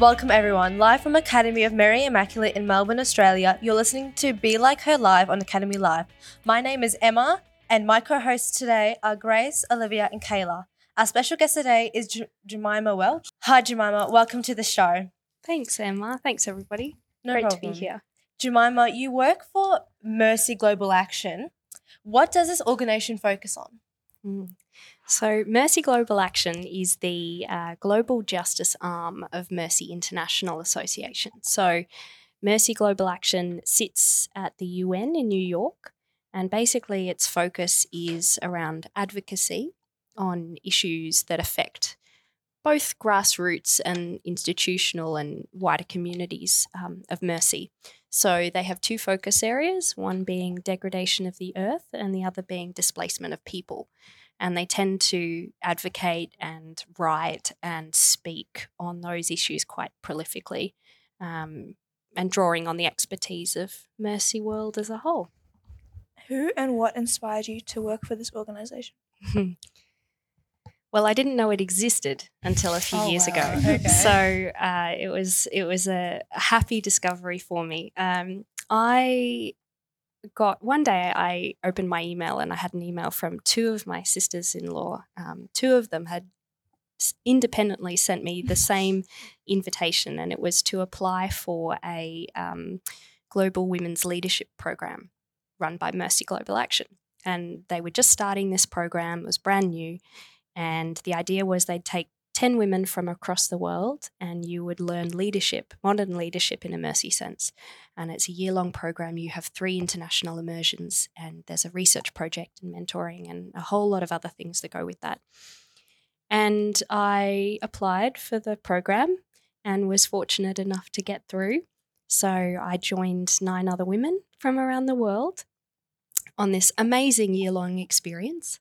Welcome, everyone. Live from Academy of Mary Immaculate in Melbourne, Australia, you're listening to Be Like Her Live on Academy Live. My name is Emma, and my co hosts today are Grace, Olivia, and Kayla. Our special guest today is J- Jemima Welch. Hi, Jemima. Welcome to the show. Thanks, Emma. Thanks, everybody. No Great problem. to be here. Jemima, you work for Mercy Global Action. What does this organization focus on? Mm. So, Mercy Global Action is the uh, global justice arm of Mercy International Association. So, Mercy Global Action sits at the UN in New York, and basically its focus is around advocacy on issues that affect both grassroots and institutional and wider communities um, of mercy. So they have two focus areas, one being degradation of the earth and the other being displacement of people. And they tend to advocate and write and speak on those issues quite prolifically um, and drawing on the expertise of Mercy World as a whole. Who and what inspired you to work for this organization? Well, I didn't know it existed until a few Oh, years wow. ago. Okay. So uh, it was it was a happy discovery for me. Um, I got one day I opened my email and I had an email from two of my sisters in law. Um, two of them had independently sent me the same invitation, and it was to apply for a um, global women's leadership program run by Mercy Global Action. And they were just starting this program; it was brand new. And the idea was they'd take 10 women from across the world and you would learn leadership, modern leadership in a Mercy sense. And it's a year long program. You have three international immersions, and there's a research project and mentoring, and a whole lot of other things that go with that. And I applied for the program and was fortunate enough to get through. So I joined nine other women from around the world on this amazing year long experience.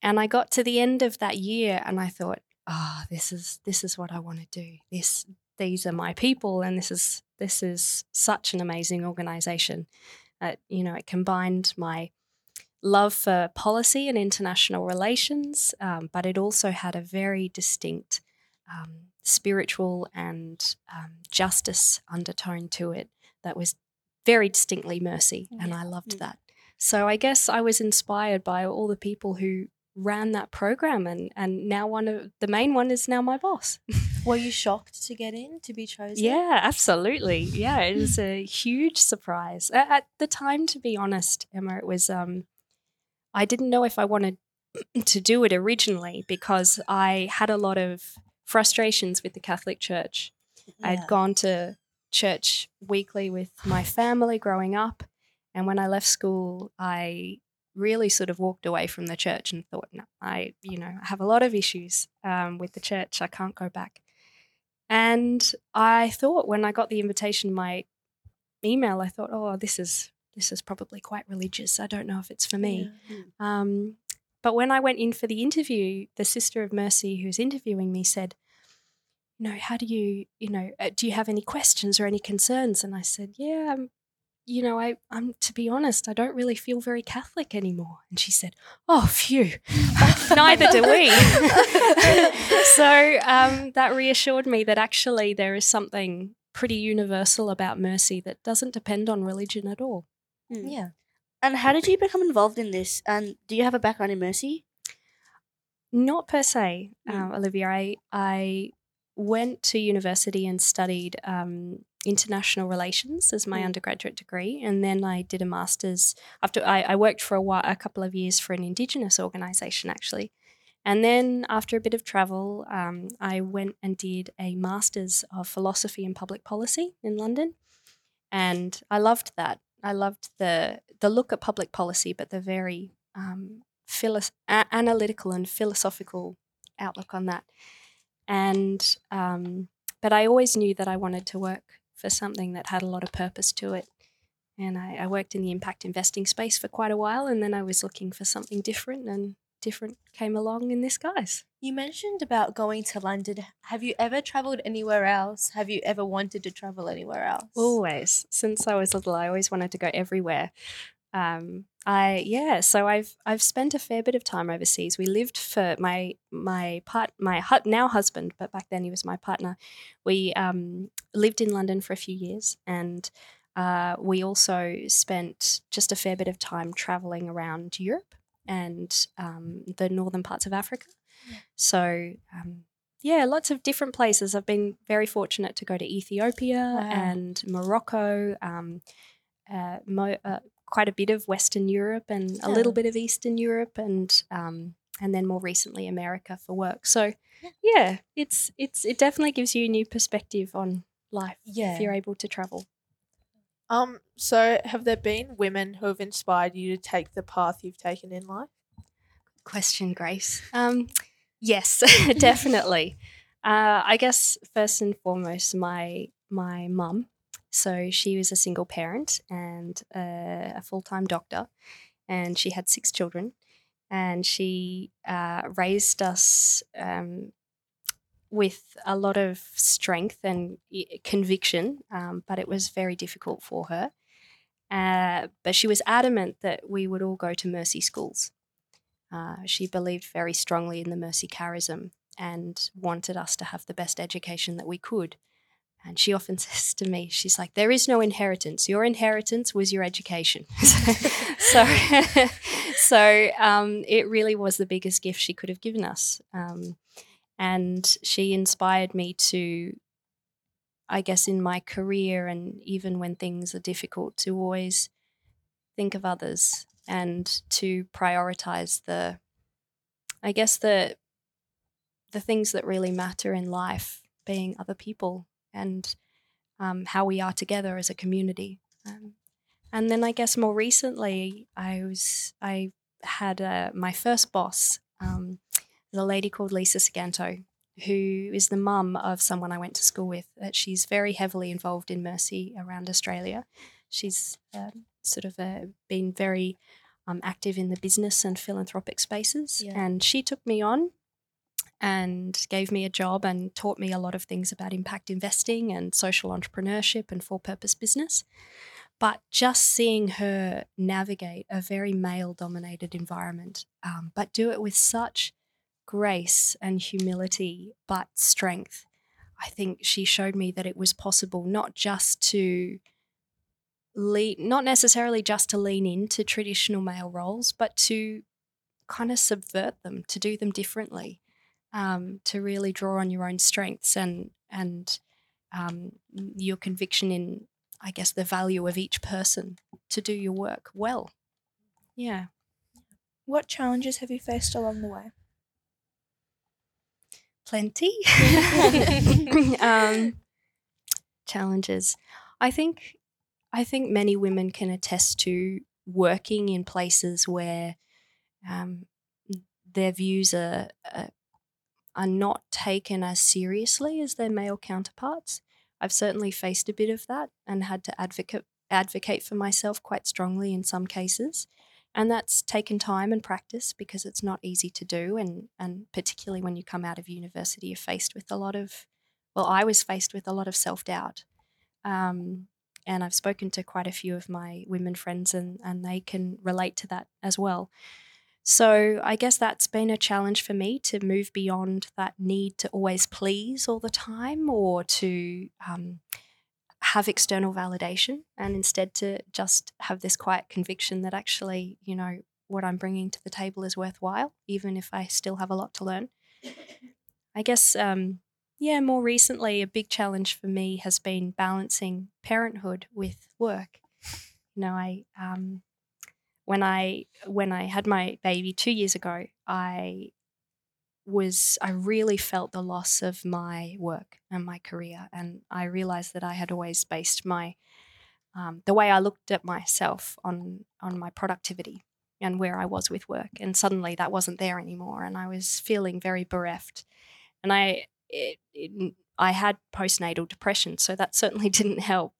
And I got to the end of that year and I thought, ah, this is this is what I want to do. This these are my people and this is this is such an amazing organization. Uh, you know, it combined my love for policy and international relations, um, but it also had a very distinct um, spiritual and um, justice undertone to it that was very distinctly mercy, and I loved Mm. that. So I guess I was inspired by all the people who ran that program, and and now one of the main one is now my boss. Were you shocked to get in, to be chosen? Yeah, absolutely. Yeah, it was a huge surprise at, at the time. To be honest, Emma, it was. Um, I didn't know if I wanted to do it originally because I had a lot of frustrations with the Catholic Church. i'd gone to church weekly with my family growing up, and when I left school, I really sort of walked away from the church and thought, no, I, you know, I have a lot of issues um, with the church. I can't go back. And I thought when I got the invitation, my email, I thought, oh, this is this is probably quite religious. I don't know if it's for me. Um, but when I went in for the interview, the sister of mercy who's interviewing me said, you know, how do you, you know, uh, do you have any questions or any concerns? And I said, yeah, um, you know, I, I'm to be honest, I don't really feel very Catholic anymore. And she said, oh, phew, neither do we. so um, that reassured me that actually there is something pretty universal about mercy that doesn't depend on religion at all. Yeah. And how did you become involved in this? And do you have a background in mercy? Not per se, Mm. um, Olivia. I, I went to university and studied um, international relations as my Mm. undergraduate degree, and then I did a master's. After I, I worked for a while, a couple of years for an Indigenous organisation actually, and then after a bit of travel, um, I went and did a master's of philosophy and public policy in London, and I loved that. I loved the the look at public policy, but the very um, philos- a- analytical and philosophical outlook on that. And um, but I always knew that I wanted to work for something that had a lot of purpose to it. And I, I worked in the impact investing space for quite a while, and then I was looking for something different, and different came along in this guise. You mentioned about going to London. Have you ever traveled anywhere else? Have you ever wanted to travel anywhere else? Always, since I was little, I always wanted to go everywhere. Um, I yeah, so I've I've spent a fair bit of time overseas. We lived for my my part my hu- now husband, but back then he was my partner. We um, lived in London for a few years, and uh, we also spent just a fair bit of time traveling around Europe and um, the northern parts of Africa. So um, yeah, lots of different places. I've been very fortunate to go to Ethiopia Wow. and Morocco. Um, uh, mo- uh, quite a bit of Western Europe and a little bit of Eastern Europe and um, and then more recently America for work. So yeah, it's it's it definitely gives you a new perspective on life Yeah. if you're able to travel. Um, so have there been women who have inspired you to take the path you've taken in life? Question, Grace. Um, yes, definitely. Uh, I guess first and foremost, my my mum. So she was a single parent and uh, a full time doctor, and she had six children, and she uh, raised us um, with a lot of strength and conviction, um, but it was very difficult for her. Uh, but she was adamant that we would all go to Mercy schools. Uh, she believed very strongly in the Mercy charism and wanted us to have the best education that we could. And she often says to me, she's like, there is no inheritance. Your inheritance was your education. so, so um, it really was the biggest gift she could have given us. Um, and she inspired me to, I guess, in my career and even when things are difficult, to always think of others and to prioritize the, I guess, the, the things that really matter in life, being other people and um, how we are together as a community. Um, and then I guess more recently, I was I had uh, my first boss, um, the lady called Lisa Saganto, who is the mum of someone I went to school with. That she's very heavily involved in Mercy around Australia. She's um, sort of uh, been very um, active in the business and philanthropic spaces, Yeah. and she took me on and gave me a job and taught me a lot of things about impact investing and social entrepreneurship and for purpose business. But just seeing her navigate a very male dominated environment, um, but do it with such grace and humility, but strength, I think she showed me that it was possible not just to lean, not necessarily just to lean into traditional male roles, but to kind of subvert them, to do them differently um, to really draw on your own strengths and and um, your conviction in, I guess, the value of each person to do your work well. Yeah, What challenges have you faced along the way? plenty. um, challenges. I think I think many women can attest to working in places where um, their views are, are are not taken as seriously as their male counterparts. I've certainly faced a bit of that and had to advocate advocate for myself quite strongly in some cases. And that's taken time and practice because it's not easy to do and and particularly when you come out of university you're faced with a lot of well, I was faced with a lot of self-doubt. Um, and I've spoken to quite a few of my women friends and and they can relate to that as well. So I guess that's been a challenge for me to move beyond that need to always please all the time or to um, have external validation and instead to just have this quiet conviction that actually, you know, what I'm bringing to the table is worthwhile, even if I still have a lot to learn. I guess, um, yeah, more recently, a big challenge for me has been balancing parenthood with work. You know, I um, when I when I had my baby two years ago, I was I really felt the loss of my work and my career, and I realized that I had always based my um, the way I looked at myself on on my productivity and where I was with work, and suddenly that wasn't there anymore, and I was feeling very bereft, and I it, it, I had postnatal depression, so that certainly didn't help.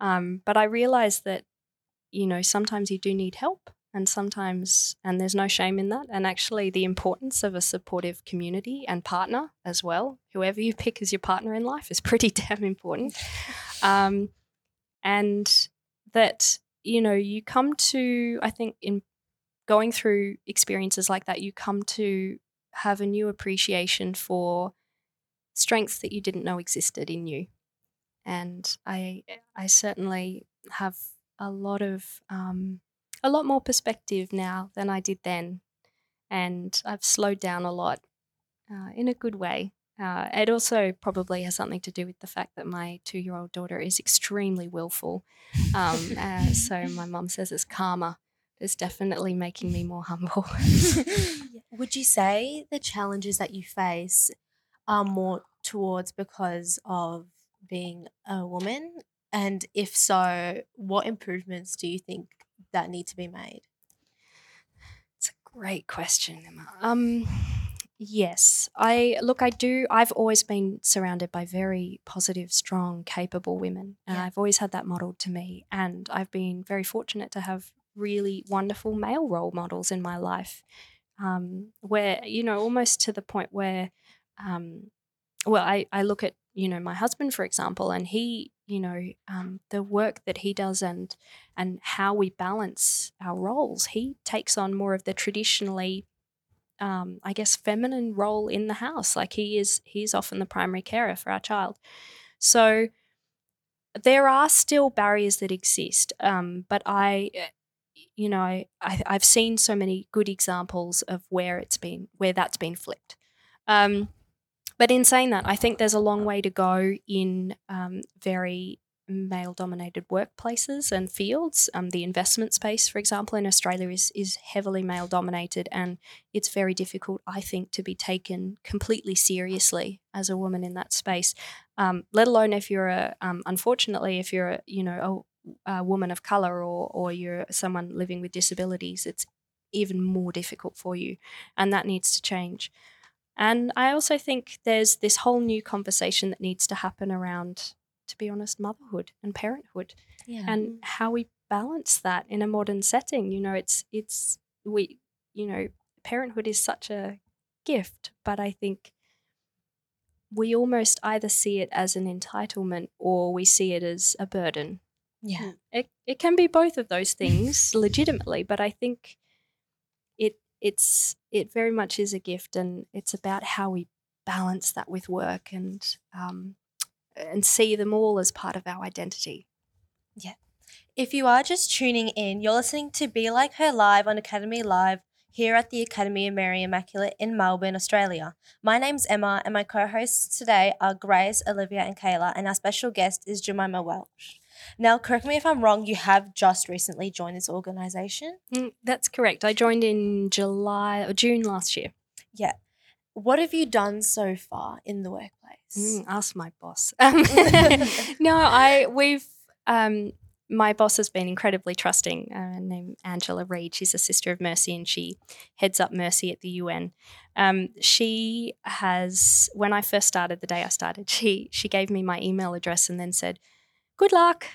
Um, but I realized that you know sometimes you do need help and sometimes and there's no shame in that and actually the importance of a supportive community and partner as well whoever you pick as your partner in life is pretty damn important um, and that you know, you come to, I think, in going through experiences like that, you come to have a new appreciation for strengths that you didn't know existed in you. And I, I certainly have a lot of, um, a lot more perspective now than I did then. And I've slowed down a lot uh, in a good way. Uh, it also probably has something to do with the fact that my two year old daughter is extremely willful. Um, uh, so my mum says it's karma. It's definitely making me more humble. Would you say the challenges that you face are more towards because of being a woman? And if so, what improvements do you think that need to be made? It's a great question, Emma. Um, yes, I look. I do. I've always been surrounded by very positive, strong, capable women, and Yeah. I've always had that modeled to me. And I've been very fortunate to have really wonderful male role models in my life, um, where you know, almost to the point where, um, well, I I look at you know my husband for example, and he you know um, the work that he does and and how we balance our roles. He takes on more of the traditionally, um, I guess, feminine role in the house. Like he is, he's often the primary carer for our child. So there are still barriers that exist, um, but I, eh, you know, I, I've seen so many good examples of where it's been, where that's been flipped. Um, but in saying that, I think there's a long way to go in um, very male dominated workplaces and fields. Um, the investment space, for example, in Australia is, is heavily male dominated, and it's very difficult, I think, to be taken completely seriously as a woman in that space. Um, let alone if you're a, um, unfortunately, if you're a, you know, a, a woman of color or, or you're someone living with disabilities, it's even more difficult for you, and that needs to change. And I also think there's this whole new conversation that needs to happen around, to be honest, motherhood and parenthood Yeah. and mm. how we balance that in a modern setting. You know, it's it's we you know, parenthood is such a gift, but I think we almost either see it as an entitlement or we see it as a burden. yeah. Mm. It it can be both of those things legitimately, but I think it's it very much is a gift, and it's about how we balance that with work and um, and see them all as part of our identity. Yeah. If you are just tuning in, you're listening to Be Like Her Live on Academy Live here at the Academy of Mary Immaculate in Melbourne, Australia. My name's Emma, and my co hosts today are Grace, Olivia, and Kayla, and our special guest is Jemima Welch. Now, correct me if I'm wrong, you have just recently joined this organisation. Mm, that's correct. I joined in July or June last year. Yeah. What have you done so far in the workplace? Mm, ask my boss. Um, no, I we've um, my boss has been incredibly trusting. Uh, named Angela Reed. She's a sister of Mercy, and she heads up Mercy at the UN. Um, she has when I first started, the day I started, she she gave me my email address and then said, "Good luck."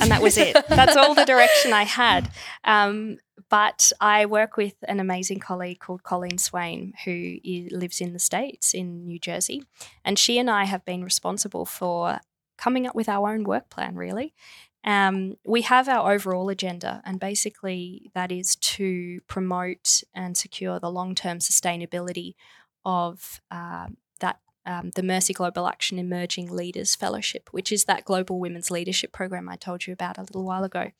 And that was it. That's all the direction I had. Um, but I work with an amazing colleague called Colleen Swain, who lives in the States in New Jersey. And she and I have been responsible for coming up with our own work plan, really. Um, we have our overall agenda, and basically that is to promote and secure the long term sustainability of um, that. Um, the Mercy Global Action Emerging Leaders Fellowship, which is that global women's leadership program I told you about a little while ago.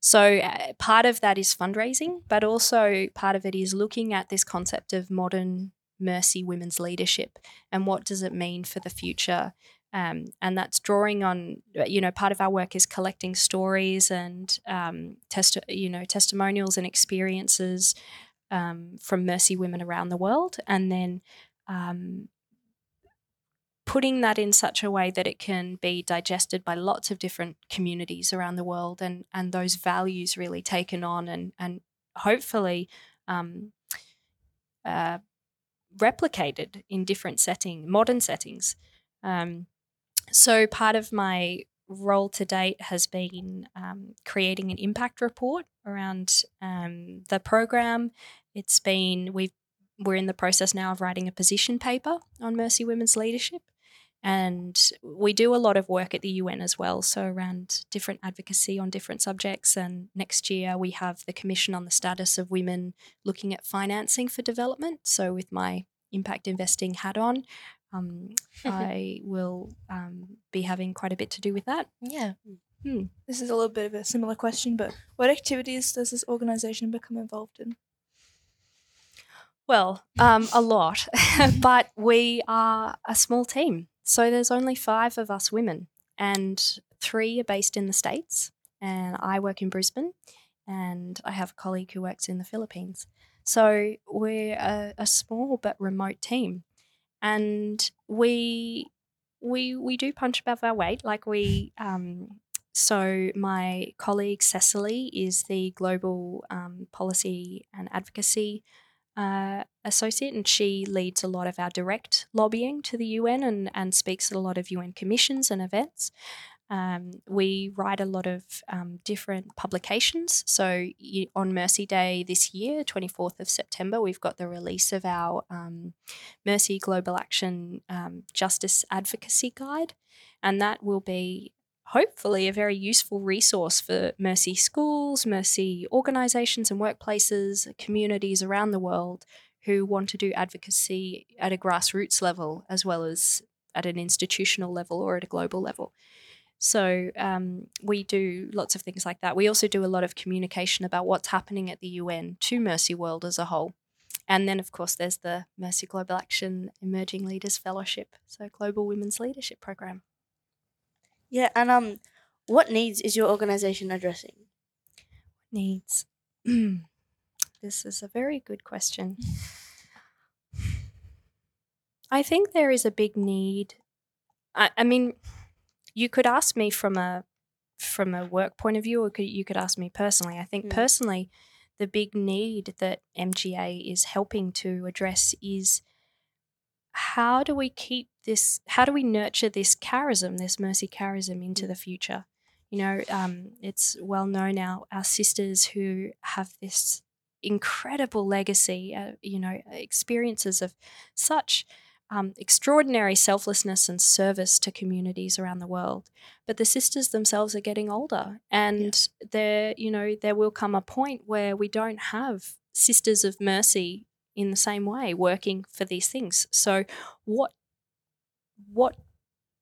So, uh, part of that is fundraising, but also part of it is looking at this concept of modern mercy women's leadership and what does it mean for the future um, and that's drawing on you know part of our work is collecting stories and um, you know testimonials and experiences um, from mercy women around the world and then um, putting that in such a way that it can be digested by lots of different communities around the world and and those values really taken on and and hopefully um, uh, replicated in different setting modern settings. Um, so part of my role to date has been um, creating an impact report around um, the program. It's been we've we're in the process now of writing a position paper on mercy women's leadership And we do a lot of work at the UN as well, so around different advocacy on different subjects. And next year we have the Commission on the Status of Women looking at financing for development. So, with my impact investing hat on, um, I will um, be having quite a bit to do with that. Yeah. This is a little bit of a similar question, but what activities does this organization become involved in? Well, um, a lot, but we are a small team. So there's only five of us women, and three are based in the States, and I work in Brisbane, and I have a colleague who works in the Philippines. So we're a, a small but remote team, and we we we do punch above our weight. Like we, um, so my colleague Cecily is the global um, policy and advocacy uh, associate, and she leads a lot of our direct lobbying to the UN and, and speaks at a lot of UN commissions and events. Um, we write a lot of um, different publications. So on Mercy Day this year, 24th of September, we've got the release of our um, Mercy Global Action um, Justice Advocacy Guide, and that will be hopefully a very useful resource for Mercy schools, Mercy organisations and workplaces, communities around the world who want to do advocacy at a grassroots level as well as at an institutional level or at a global level. So um, we do lots of things like that. We also do a lot of communication about what's happening at the UN to Mercy World as a whole. And then, of course, there's the Mercy Global Action Emerging Leaders Fellowship, so Global Women's Leadership Program. Yeah, and um, what needs is your organization addressing? Needs. this is a very good question. I think there is a big need. I, I mean, you could ask me from a from a work point of view, or could, you could ask me personally. I think Mm. personally, the big need that MGA is helping to address is how do we keep this? How do we nurture this charism, this mercy charism, into the future? You know, um, it's well known now our sisters who have this incredible legacy, uh, you know, experiences of such um, extraordinary selflessness and service to communities around the world. But the sisters themselves are getting older, and there, you know, there will come a point where we don't have sisters of mercy in the same way working for these things. So, what what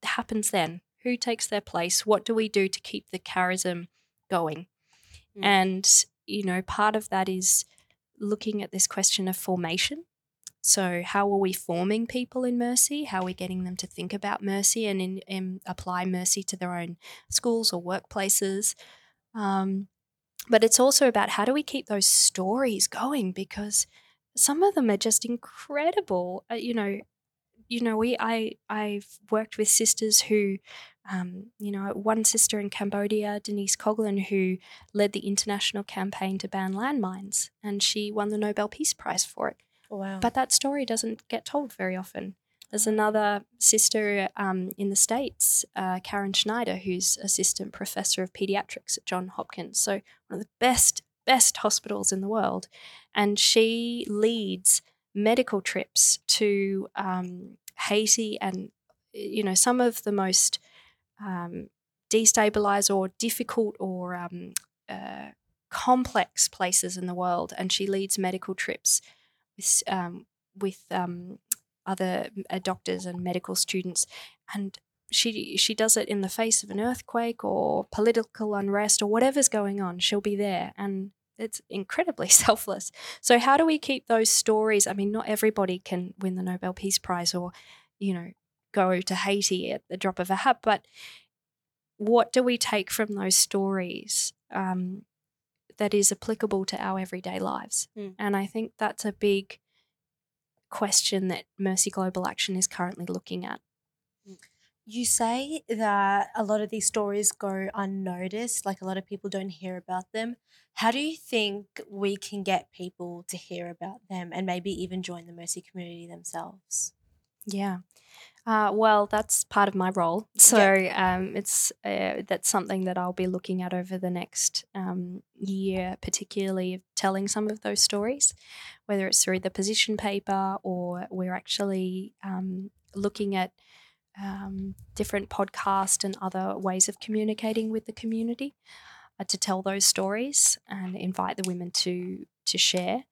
happens then? Who takes their place? What do we do to keep the charism going? Mm. And you know, part of that is looking at this question of formation. So, how are we forming people in mercy? How are we getting them to think about mercy and, in, and apply mercy to their own schools or workplaces? Um, but it's also about how do we keep those stories going because some of them are just incredible. Uh, you know, you know, we I I've worked with sisters who, um, you know, one sister in Cambodia, Denise Coghlan, who led the international campaign to ban landmines, and she won the Nobel Peace Prize for it. Wow. But that story doesn't get told very often. There's another sister um, in the States, uh, Karen Schneider, who's assistant professor of pediatrics at John Hopkins. So, one of the best, best hospitals in the world. And she leads medical trips to um, Haiti and, you know, some of the most um, destabilized or difficult or um, uh, complex places in the world. And she leads medical trips with, um, with um, other uh, doctors and medical students, and she she does it in the face of an earthquake or political unrest or whatever's going on. She'll be there, and it's incredibly selfless. So how do we keep those stories? I mean, not everybody can win the Nobel Peace Prize or, you know, go to Haiti at the drop of a hat, but what do we take from those stories um, that is applicable to our everyday lives? Mm. And I think that's a big question that Mercy Global Action is currently looking at. You say that a lot of these stories go unnoticed, like a lot of people don't hear about them. How do you think we can get people to hear about them and maybe even join the Mercy community themselves? Yeah. Uh, well, that's part of my role. So um, it's uh, that's something that I'll be looking at over the next um, year, particularly of telling some of those stories, whether it's through the position paper or we're actually um, looking at um, different podcasts and other ways of communicating with the community uh, to tell those stories and invite the women to to share.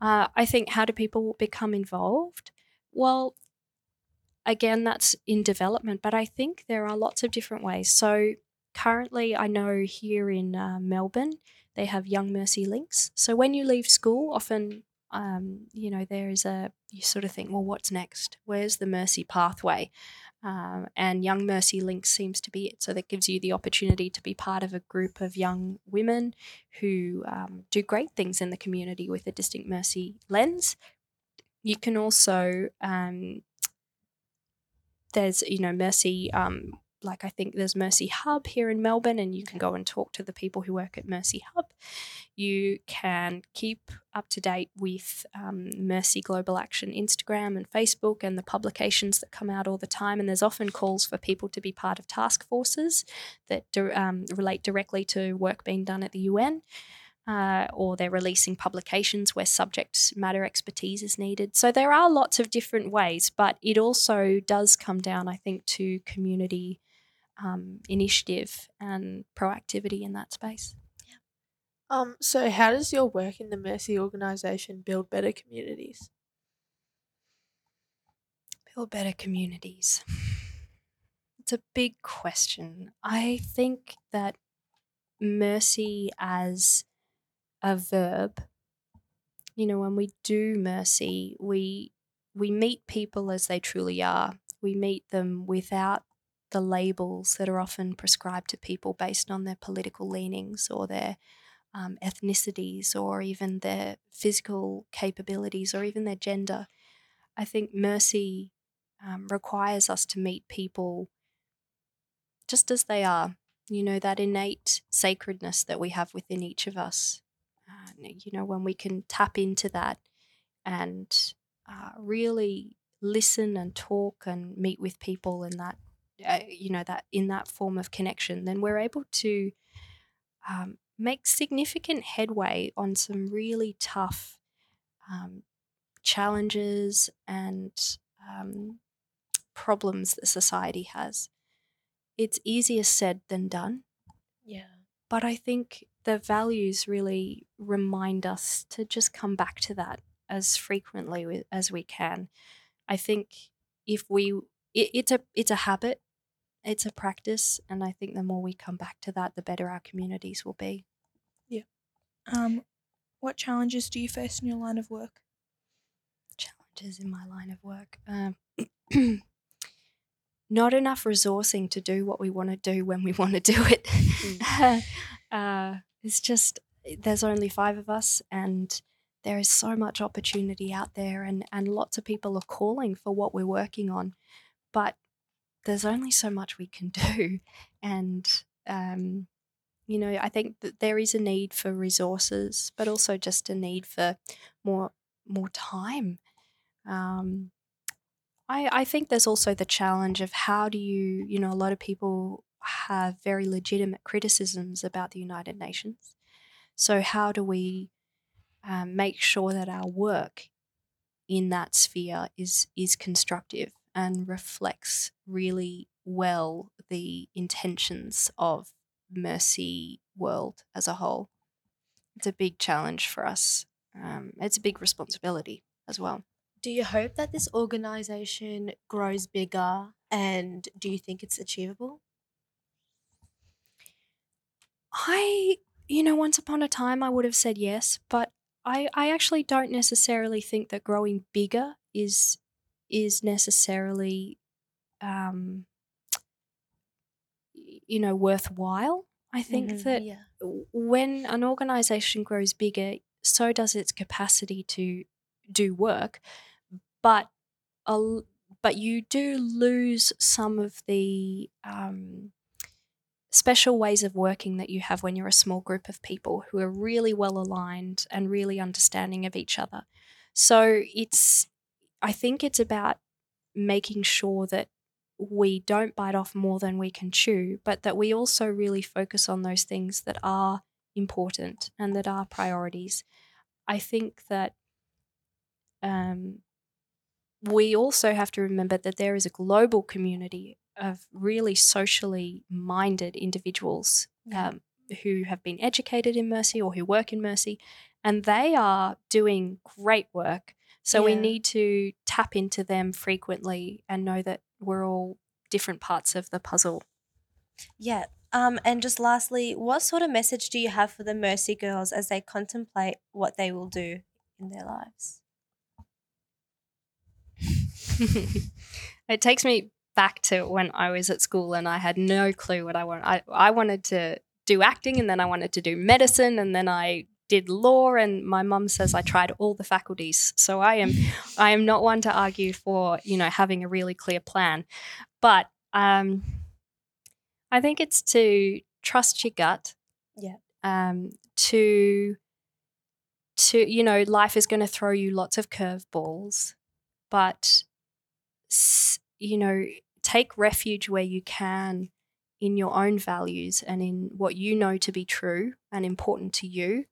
Uh, I think how do people become involved? Well, again, that's in development, but I think there are lots of different ways. So currently, I know here in uh, Melbourne they have Young Mercy links. So when you leave school, often um, you know there is a you sort of think, well, what's next? Where's the Mercy pathway? Um, and Young Mercy Links seems to be it. So that gives you the opportunity to be part of a group of young women who um, do great things in the community with a distinct mercy lens. You can also um, there's you know Mercy um, like I think there's Mercy Hub here in Melbourne, and you can go and talk to the people who work at Mercy Hub. You can keep up to date with um, Mercy Global Action Instagram and Facebook and the publications that come out all the time. And there's often calls for people to be part of task forces that um, relate directly to work being done at the UN. Uh, or they're releasing publications where subject matter expertise is needed. So there are lots of different ways, but it also does come down, I think, to community um, initiative and proactivity in that space. Yeah. Um, so how does your work in the Mercy organization build better communities? Build better communities. It's a big question. I think that mercy as a verb, you know, when we do mercy, we we meet people as they truly are. We meet them without the labels that are often prescribed to people based on their political leanings or their um, ethnicities or even their physical capabilities or even their gender. I think mercy um, requires us to meet people just as they are. You know, that innate sacredness that we have within each of us. Uh, you know, when we can tap into that and uh, really listen and talk and meet with people in that uh, you know that in that form of connection then we're able to um, make significant headway on some really tough um, challenges and um, problems that society has. It's easier said than done. Yeah. but i think the values really remind us to just come back to that as frequently as we can. I think if we it, it's a it's a habit it's a practice and i think the more we come back to that the better our communities will be Yeah. Um, what challenges do you face in your line of work? challenges in my line of work um, not enough resourcing to do what we want to do when we want to do it uh, it's just there's only five of us and there is so much opportunity out there and, and lots of people are calling for what we're working on but there's only so much we can do. And, um, you know, I think that there is a need for resources, but also just a need for more more time. Um, I, I think there's also the challenge of how do you, you know, a lot of people have very legitimate criticisms about the United Nations. So, how do we um, make sure that our work in that sphere is is constructive and reflects really well the intentions of Mercy World as a whole. It's a big challenge for us. Um, it's a big responsibility as well. Do you hope that this organization grows bigger and do you think it's achievable? I, you know, once upon a time I would have said yes, but I, I actually don't necessarily think that growing bigger is is necessarily um, you know worthwhile i think Mhm, that yeah. when an organization grows bigger so does its capacity to do work but a but you do lose some of the um, special ways of working that you have when you're a small group of people who are really well aligned and really understanding of each other so it's i think it's about making sure that we don't bite off more than we can chew, but that we also really focus on those things that are important and that are priorities. I think that um, we also have to remember that there is a global community of really socially minded individuals um, who have been educated in mercy or who work in mercy, and they are doing great work. So we need to tap into them frequently and know that we're all different parts of the puzzle. Yeah. Um, and just lastly, what sort of message do you have for the Mercy girls as they contemplate what they will do in their lives? it takes me back to when I was at school and I had no clue what I wanted. I, I wanted to do acting and then I wanted to do medicine and then I did law and my mum says I tried all the faculties. So I am I am not one to argue for, you know, having a really clear plan. But um I think it's to trust your gut. Yeah. Um to to you know, life is going to throw you lots of curveballs, but you know, take refuge where you can in your own values and in what you know to be true and important to you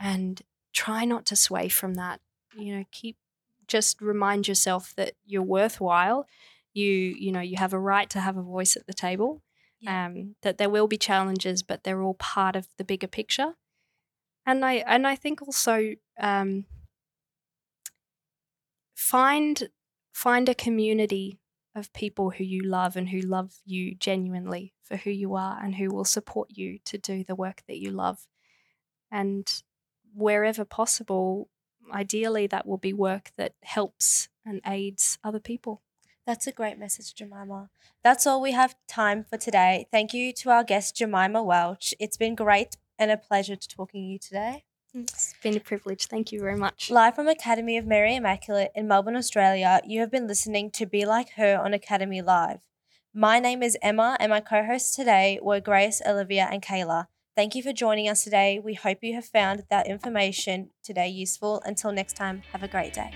and try not to sway from that you know keep just remind yourself that you're worthwhile you you know you have a right to have a voice at the table Yeah. um, that there will be challenges but they're all part of the bigger picture and i and i think also um, find find a community of people who you love and who love you genuinely for who you are and who will support you to do the work that you love. And wherever possible, ideally, that will be work that helps and aids other people. That's a great message, Jemima. That's all we have time for today. Thank you to our guest, Jemima Welch. It's been great and a pleasure to talking to you today. It's been a privilege. Thank you very much. Live from Academy of Mary Immaculate in Melbourne, Australia, you have been listening to Be Like Her on Academy Live. My name is Emma, and my co hosts today were Grace, Olivia, and Kayla. Thank you for joining us today. We hope you have found that information today useful. Until next time, have a great day.